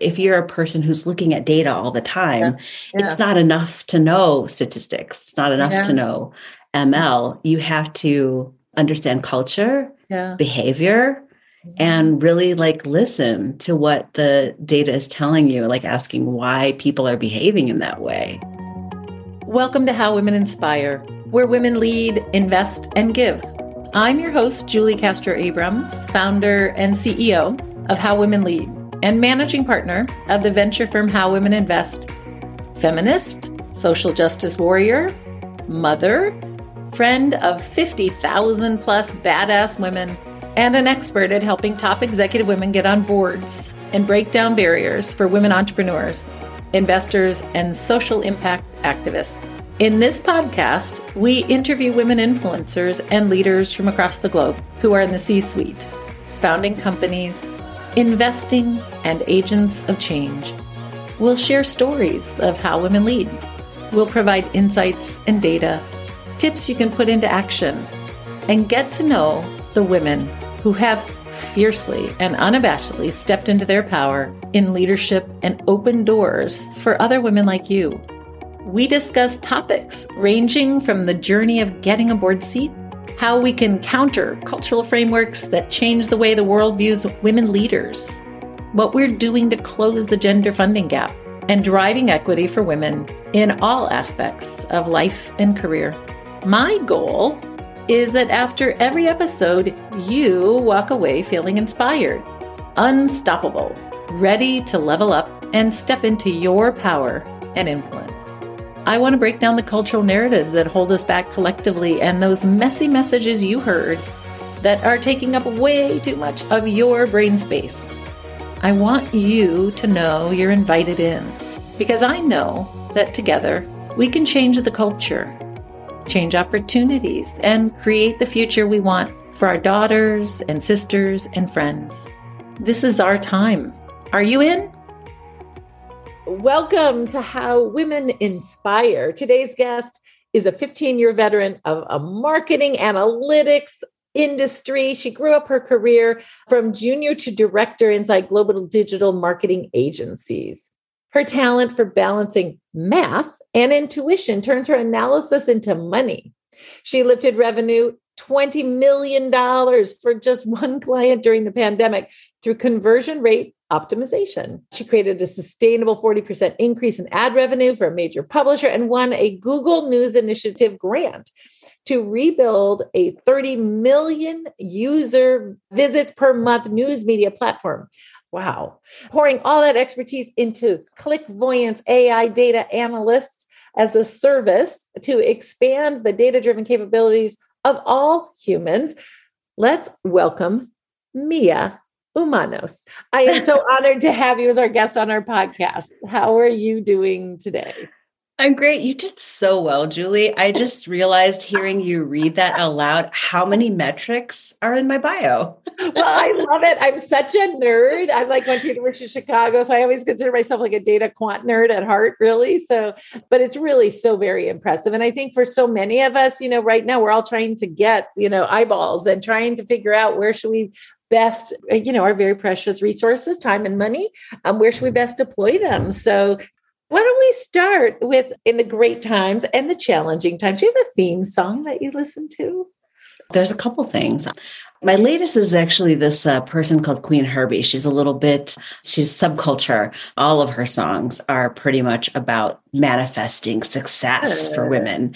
if you're a person who's looking at data all the time, yeah. Yeah. it's not enough to know statistics. It's not enough yeah. to know ML. You have to understand culture, behavior, mm-hmm. and really like listen to what the data is telling you, like asking why people are behaving in that way. Welcome to How Women Inspire, where women lead, invest, and give. I'm your host, Julie Castro Abrams, founder and CEO of How Women Lead and managing partner of the venture firm How Women Invest. Feminist, social justice warrior, mother, friend of 50,000 plus badass women, and an expert at helping top executive women get on boards and break down barriers for women entrepreneurs, investors, and social impact activists. In this podcast, we interview women influencers and leaders from across the globe who are in the C suite, founding companies, investing, and agents of change. We'll share stories of how women lead. We'll provide insights and data, tips you can put into action, and get to know the women who have fiercely and unabashedly stepped into their power in leadership and opened doors for other women like you. We discuss topics ranging from the journey of getting a board seat how we can counter cultural frameworks that change the way the world views women leaders, what we're doing to close the gender funding gap, and driving equity for women in all aspects of life and career. My goal is that after every episode, you walk away feeling inspired, unstoppable, ready to level up and step into your power and influence. I want to break down the cultural narratives that hold us back collectively and those messy messages you heard that are taking up way too much of your brain space. I want you to know you're invited in because I know that together we can change the culture, change opportunities, and create the future we want for our daughters and sisters and friends. This is our time. Are you in? Welcome to How Women Inspire. Today's guest is a 15 year veteran of a marketing analytics industry. She grew up her career from junior to director inside global digital marketing agencies. Her talent for balancing math and intuition turns her analysis into money. She lifted revenue $20 million for just one client during the pandemic through conversion rate optimization. She created a sustainable 40% increase in ad revenue for a major publisher and won a Google News Initiative grant to rebuild a 30 million user visits per month news media platform. Wow. Pouring all that expertise into Clickvoyant's AI data analyst as a service to expand the data driven capabilities of all humans. Let's welcome Mia Umanos. I am so honored to have you as our guest on our podcast. How are you doing today? I'm great. You did so well, Julie. I just realized hearing you read that aloud how many metrics are in my bio. well, I love it. I'm such a nerd. I like went to University of Chicago, so I always consider myself like a data quant nerd at heart, really. So, but it's really so very impressive. And I think for so many of us, you know, right now we're all trying to get, you know, eyeballs and trying to figure out where should we best you know our very precious resources time and money um, where should we best deploy them so why don't we start with in the great times and the challenging times? Do you have a theme song that you listen to? There's a couple things. My latest is actually this uh, person called Queen Herbie. She's a little bit, she's subculture. All of her songs are pretty much about manifesting success for women.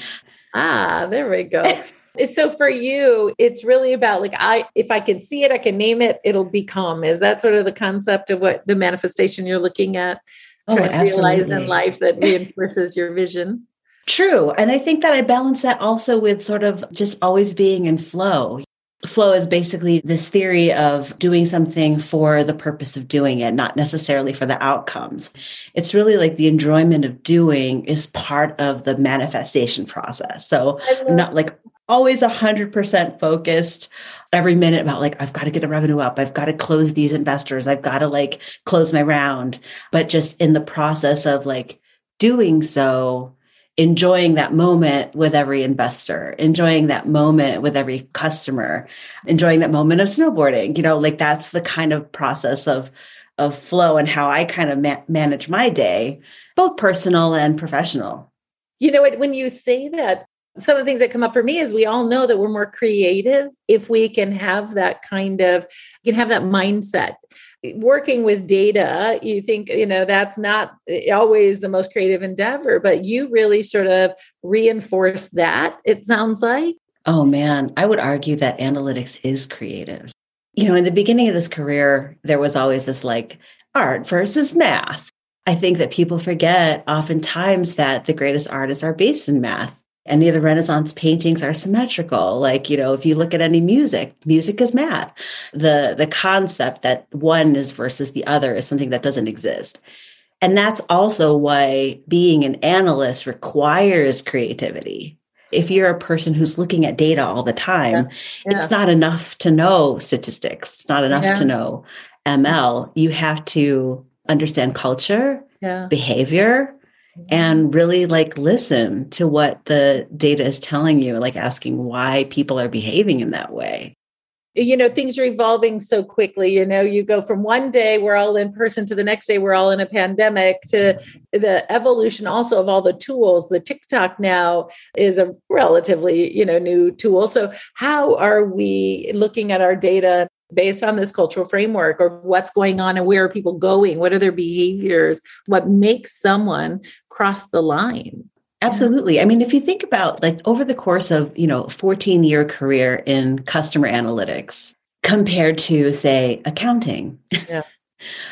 Ah, there we go. so for you, it's really about like I if I can see it, I can name it, it'll become. Is that sort of the concept of what the manifestation you're looking at? oh, trying to realize in life that reinforces your vision. True. And I think that I balance that also with sort of just always being in flow. Flow is basically this theory of doing something for the purpose of doing it, not necessarily for the outcomes. It's really like the enjoyment of doing is part of the manifestation process. So I'm not like always 100% focused every minute about like i've got to get the revenue up i've got to close these investors i've got to like close my round but just in the process of like doing so enjoying that moment with every investor enjoying that moment with every customer enjoying that moment of snowboarding you know like that's the kind of process of of flow and how I kind of ma- manage my day, both personal and professional. You know? When you say that, some of the things that come up for me is we all know that we're more creative if we can have that kind of, can have that mindset. Working with data, you think, you know, that's not always the most creative endeavor, but you really sort of reinforce that, it sounds like. Oh man, I would argue that analytics is creative. You know, in the beginning of this career, there was always this like art versus math. I think that people forget oftentimes that the greatest artists are based in math. Any of the Renaissance paintings are symmetrical. Like, you know, if you look at any music, music is math. The the concept that one is versus the other is something that doesn't exist. And that's also why being an analyst requires creativity. If you're a person who's looking at data all the time, yeah. Yeah. it's not enough to know statistics. It's not enough yeah. to know ML. You have to understand culture, behavior, Mm-hmm. and really like listen to what the data is telling you, like asking why people are behaving in that way. You know, things are evolving so quickly. You know, you go from one day we're all in person to the next day we're all in a pandemic to mm-hmm. the evolution also of all the tools. The TikTok now is a relatively, you know, new tool. So, how are we looking at our data based on this cultural framework or what's going on and where are people going what are their behaviors what makes someone cross the line absolutely i mean if you think about like over the course of you know 14 year career in customer analytics compared to say accounting yeah.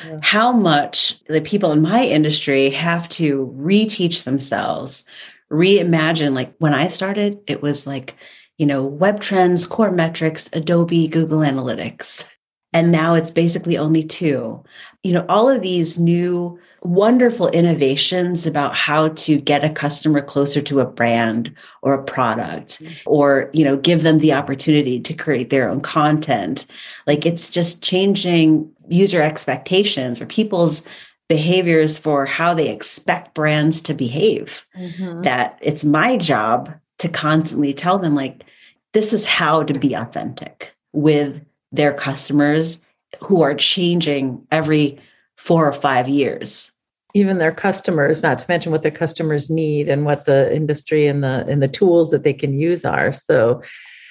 Yeah. how much the people in my industry have to reteach themselves reimagine like when i started it was like you know, Webtrends, Core Metrics, Adobe, Google Analytics. And now it's basically only two. You know, all of these new wonderful innovations about how to get a customer closer to a brand or a product mm-hmm. or, you know, give them the opportunity to create their own content. Like it's just changing user expectations or people's behaviors for how they expect brands to behave. Mm-hmm. That it's my job to constantly tell them like this is how to be authentic with their customers who are changing every 4 or 5 years. Even their customers not to mention what their customers need and what the industry and the and the tools that they can use are. So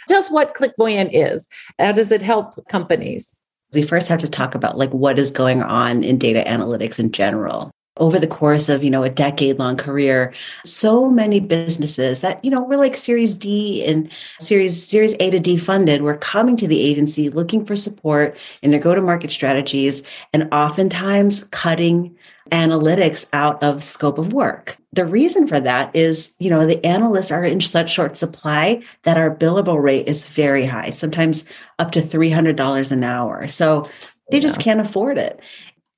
tell us what clickvoyant is. How does it help companies? We first have to talk about like what is going on in data analytics in general over the course of you know a decade long career so many businesses that you know were like series d and series series a to d funded were coming to the agency looking for support in their go to market strategies and oftentimes cutting analytics out of scope of work. The reason for that is you know the analysts are in such short supply that our billable rate is very high sometimes up to $300 an hour. So they just can't afford it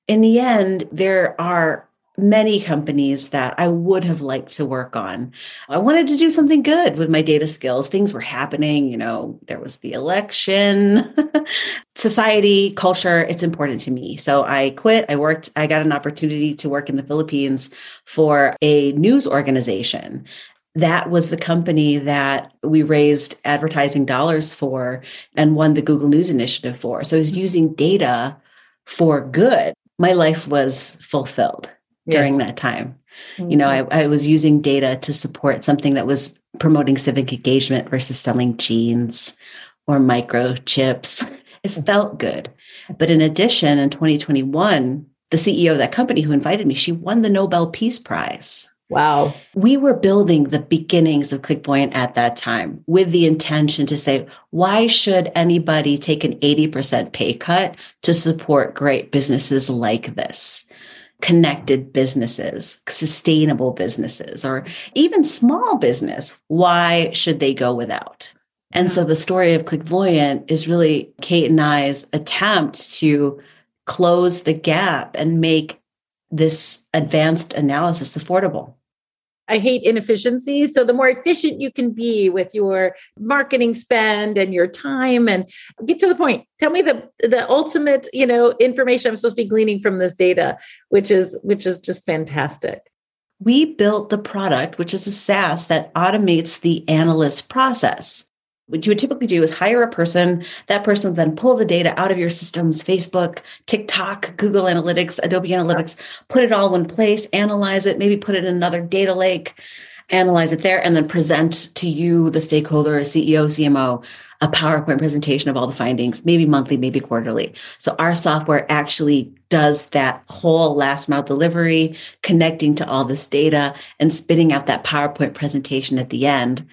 in the end, there are many companies that I would have liked to work on. I wanted to do something good with my data skills. Things were happening, you know, there was the election, society, culture, it's important to me. So I quit. I worked, I got an opportunity to work in the Philippines for a news organization. That was the company that we raised advertising dollars for and won the Google News Initiative for. So I was using data for good. My life was fulfilled during that time. Mm-hmm. You know, mm-hmm. I, I was using data to support something that was promoting civic engagement versus selling jeans or microchips. It felt good. But in addition, in 2021, the CEO of that company who invited me, she won the Nobel Peace Prize. Wow. We were building the beginnings of Clickvoyant at that time with the intention to say, why should anybody take an 80% pay cut to support great businesses like this? connected businesses, sustainable businesses, or even small business, why should they go without? And so the story of Clickvoyant is really Kate and I's attempt to close the gap and make this advanced analysis affordable. I hate inefficiency. So the more efficient you can be with your marketing spend and your time and get to the point. Tell me the the ultimate, you know, information I'm supposed to be gleaning from this data, which is which is just fantastic. We built the product, which is a SaaS that automates the analyst process. What you would typically do is hire a person. That person would then pull the data out of your systems, Facebook, TikTok, Google Analytics, Adobe Analytics, put it all in place, analyze it, maybe put it in another data lake, analyze it there, and then present to you, the stakeholder, CEO, CMO, a PowerPoint presentation of all the findings, maybe monthly, maybe quarterly. So our software actually does that whole last mile delivery, connecting to all this data and spitting out that PowerPoint presentation at the end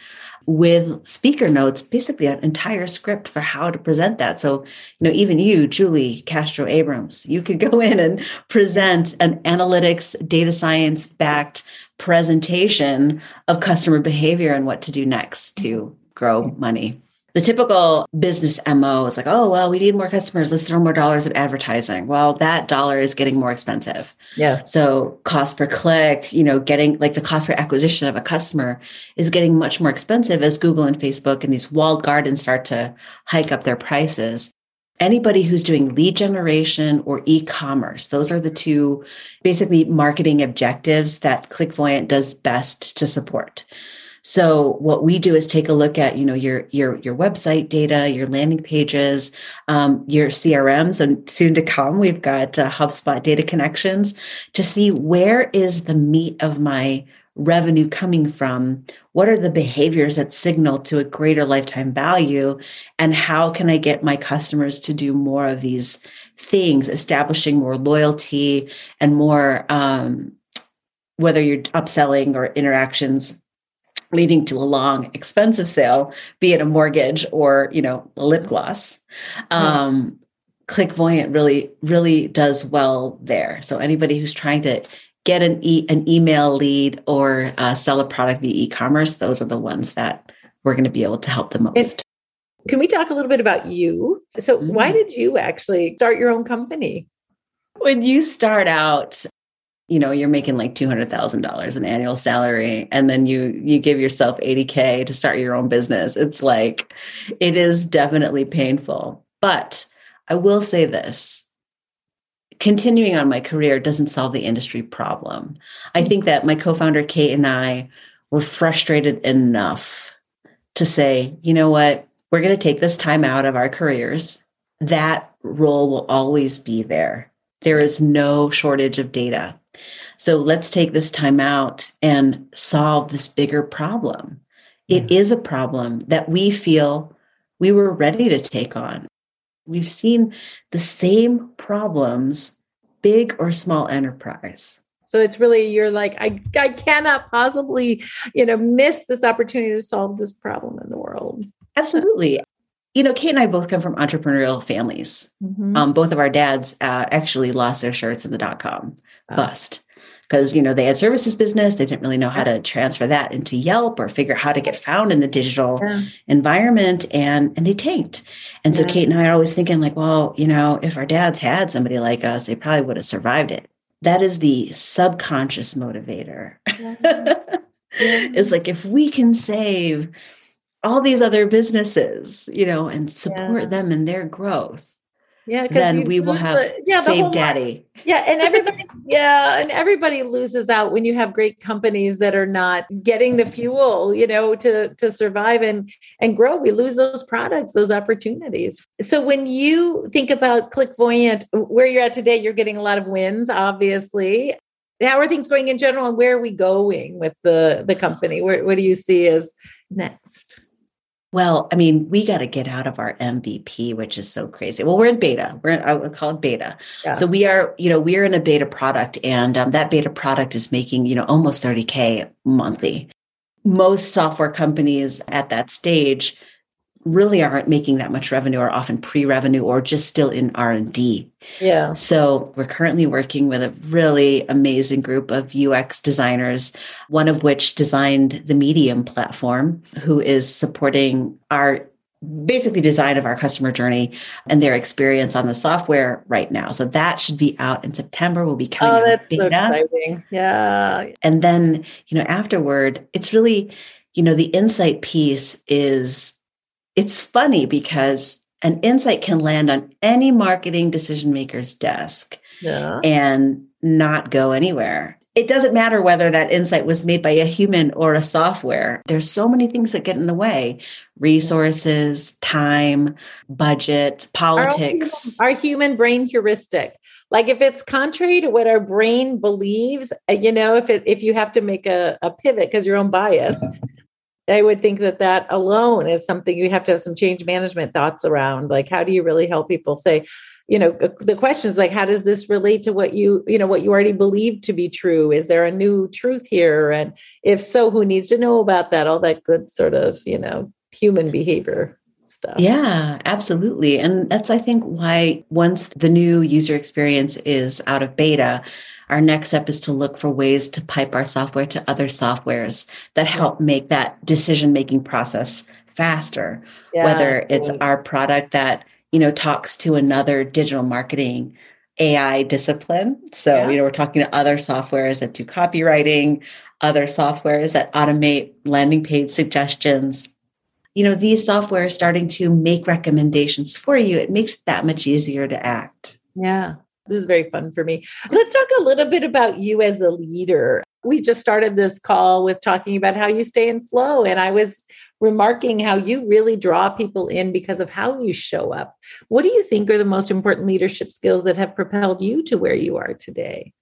with speaker notes, basically an entire script for how to present that. So, you know, even you, Julie Castro Abrams, you could go in and present an analytics, data science backed presentation of customer behavior and what to do next to mm-hmm. grow money. The typical business MO is like, oh, well, we need more customers. Let's throw more dollars at advertising. Well, that dollar is getting more expensive. Yeah. So cost per click, you know, getting like the cost per acquisition of a customer is getting much more expensive as Google and Facebook and these walled gardens start to hike up their prices. Anybody who's doing lead generation or e-commerce, those are the two basically marketing objectives that Clickvoyant does best to support. So what we do is take a look at, you know, your your your website data, your landing pages, um, your CRMs, and soon to come, we've got uh, HubSpot data connections to see where is the meat of my revenue coming from? What are the behaviors that signal to a greater lifetime value? And how can I get my customers to do more of these things, establishing more loyalty and more, um, whether you're upselling or interactions leading to a long expensive sale be it a mortgage or you know a lip gloss. Um, clickvoyant really really does well there. So anybody who's trying to get an e- an email lead or uh, sell a product via e-commerce those are the ones that we're going to be able to help the most. can we talk a little bit about you? So mm-hmm. why did you actually start your own company? When you start out you know you're making like $200,000 in annual salary and then you you give yourself 80k to start your own business. It's like it is definitely painful. But i will say this continuing on my career doesn't solve the industry problem. I think that my co-founder kate and i were frustrated enough to say you know what? We're going to take this time out of our careers. That role will always be there. There is no shortage of data so let's take this time out and solve this bigger problem. It is a problem that we feel we were ready to take on. We've seen the same problems, big or small enterprise. So it's really you're like I I cannot possibly, you know, miss this opportunity to solve this problem in the world. Absolutely. You know, Kate and I both come from entrepreneurial families. Mm-hmm. Um, both of our dads uh, actually lost their shirts in the dot com wow. bust because you know they had services business they didn't really know how to transfer that into yelp or figure out how to get found in the digital yeah. environment and and they tanked and yeah. so kate and i are always thinking like well you know if our dads had somebody like us they probably would have survived it that is the subconscious motivator yeah. it's like if we can save all these other businesses you know and support them in their growth yeah, then we will have the, yeah, save daddy. Yeah, and everybody, yeah, and everybody loses out when you have great companies that are not getting the mm-hmm. fuel, you know, to to survive and and grow. We lose those products, those opportunities. So when you think about Clickvoyant, where you're at today, you're getting a lot of wins, obviously. How are things going in general, and where are we going with the the company? Where what do you see as next? Well, I mean, we got to get out of our MVP, which is so crazy. Well, we're in beta. We're in, I would call it beta. Yeah. So we are, you know, we're in a beta product, and um, that beta product is making, you know, almost 30k monthly. Most software companies at that stage really aren't making that much revenue or often pre-revenue or just still in r&d yeah so we're currently working with a really amazing group of ux designers one of which designed the medium platform who is supporting our basically design of our customer journey and their experience on the software right now. So that should be out in September. We'll be coming oh, that's. So exciting. Yeah. And then, you know, afterward, it's really, you know, the insight piece is it's funny because an insight can land on any marketing decision maker's desk yeah. and not go anywhere. it doesn't matter whether that insight was made by a human or a software. There's so many things that get in the way resources, time, budget, politics. Our, our human brain heuristic. Like if it's contrary to what our brain believes, uh, you know, if it if you have to make a, a pivot because your own bias, I would think that that alone is something you have to have some change management thoughts around. Like, how do you really help people say, you know the question is like how does this relate to what you you know what you already believe to be true? Is there a new truth here? And if so who needs to know about that? All that good sort of you know human behavior stuff yeah absolutely and that's i think why once the new user experience is out of beta our next step is to look for ways to pipe our software to other softwares that help make that decision making process faster yeah, whether it's our product that you know, talks to another digital marketing AI discipline. So, yeah. you know, we're talking to other softwares that do copywriting, other softwares that automate landing page suggestions. You know, these software is starting to make recommendations for you. It makes it that much easier to act. Yeah. This is very fun for me. Let's talk a little bit about you as a leader we just started this call with talking about how you stay in flow. And I was remarking how you really draw people in because of how you show up. What do you think are the most important leadership skills that have propelled you to where you are today?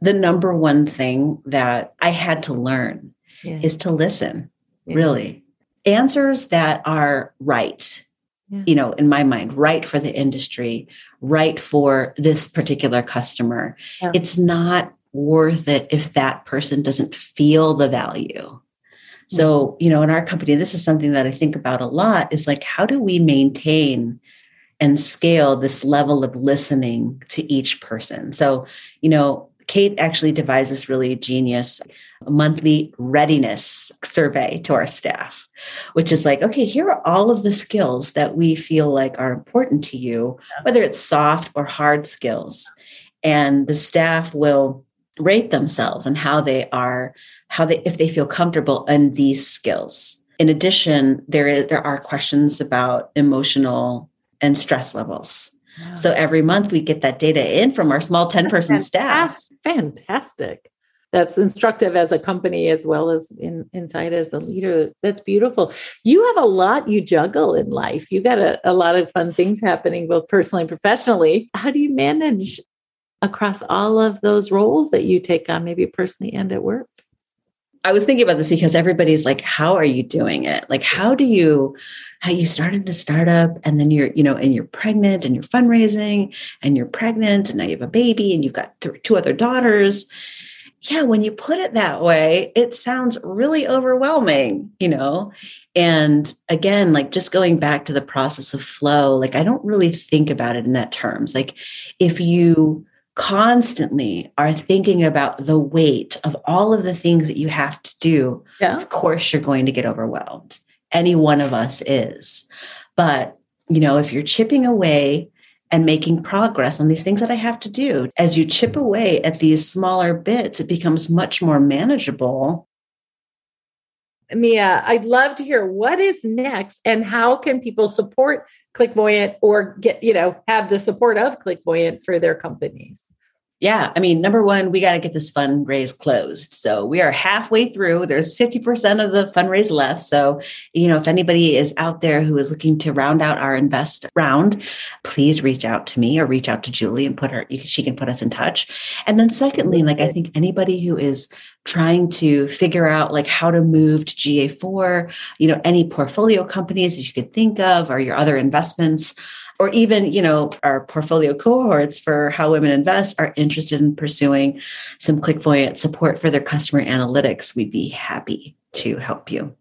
The number one thing that I had to learn yeah. is to listen, yeah. really. Answers that are right. Yeah. You know, in my mind, right for the industry, right for this particular customer. It's not worth it if that person doesn't feel the value. So, mm-hmm. you know, in our company, this is something that I think about a lot is like, how do we maintain and scale this level of listening to each person? So, you know, Kate actually devised this really genius monthly readiness survey to our staff, which is like, okay, here are all of the skills that we feel like are important to you, whether it's soft or hard skills. And the staff will rate themselves and how they are how they if they feel comfortable in these skills. In addition there is there are questions about emotional and stress levels wow. so every month we get that data in from our small 10 person staff. fantastic. That's instructive as a company as well as in, inside as a leader. That's beautiful. You have a lot you juggle in life. You got a, a lot of fun things happening both personally and professionally. How do you manage across all of those roles that you take on, maybe personally and at work? I was thinking about this because everybody's like, how are you doing it? Like, how do you, how you started a startup and then you're, you know, and you're pregnant and you're fundraising and you're pregnant and now you have a baby and you've got th- two other daughters. Yeah, when you put it that way, it sounds really overwhelming, you know? And again, like just going back to the process of flow, like I don't really think about it in that terms. Like if you, constantly are thinking about the weight of all of the things that you have to do, yeah. of course you're going to get overwhelmed. Any one of us is. But, you know, if you're chipping away and making progress on these things that I have to do, as you chip away at these smaller bits, it becomes much more manageable. Mia, I'd love to hear what is next and how can people support Clickvoyant or get, you know, have the support of Clickvoyant for their companies? Yeah, I mean, number one, we got to get this fundraise closed. So we are halfway through. There's 50% of the fundraise left. So, you know, if anybody is out there who is looking to round out our invest round, please reach out to me or reach out to Julie and put her, she can put us in touch. And then secondly, like I think anybody who is trying to figure out like how to move to GA4, you know, any portfolio companies that you could think of or your other investments or even, you know, our portfolio cohorts for how women invest are interested in pursuing some Clickvoyant support for their customer analytics, we'd be happy to help you.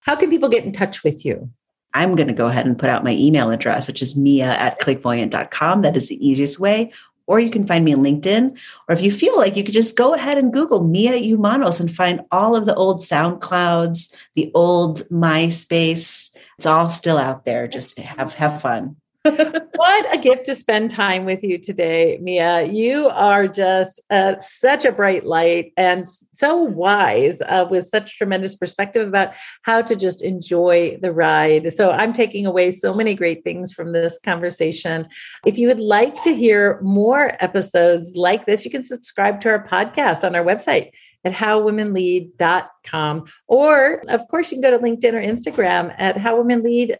How can people get in touch with you? I'm going to go ahead and put out my email address, which is mia at clickvoyant.com. That is the easiest way. Or you can find me on LinkedIn. Or if you feel like you could just go ahead and Google Mia Umanos and find all of the old SoundClouds, the old MySpace. It's all still out there. Just have, have fun. What a gift to spend time with you today, Mia. You are just uh, such a bright light and so wise uh, with such tremendous perspective about how to just enjoy the ride. So I'm taking away so many great things from this conversation. If you would like to hear more episodes like this, you can subscribe to our podcast on our website at howwomenlead.com. Or, of course, you can go to LinkedIn or Instagram at howwomenlead.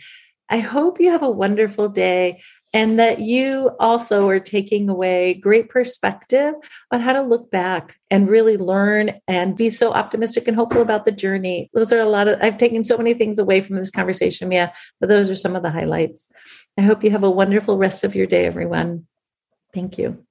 I hope you have a wonderful day and that you also are taking away great perspective on how to look back and really learn and be so optimistic and hopeful about the journey. Those are a lot of, I've taken so many things away from this conversation, Mia, but those are some of the highlights. I hope you have a wonderful rest of your day, everyone. Thank you.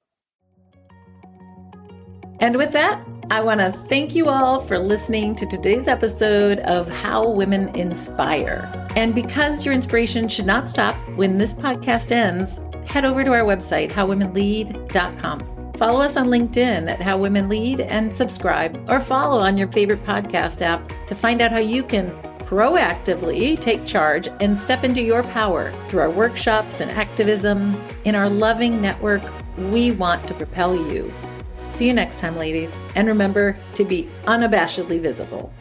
And with that, I want to thank you all for listening to today's episode of How Women Inspire. And because your inspiration should not stop when this podcast ends, head over to our website, howwomenlead.com. Follow us on LinkedIn at How Women Lead and subscribe or follow on your favorite podcast app to find out how you can proactively take charge and step into your power through our workshops and activism. In our loving network, we want to propel you See you next time, ladies. And remember to be unabashedly visible.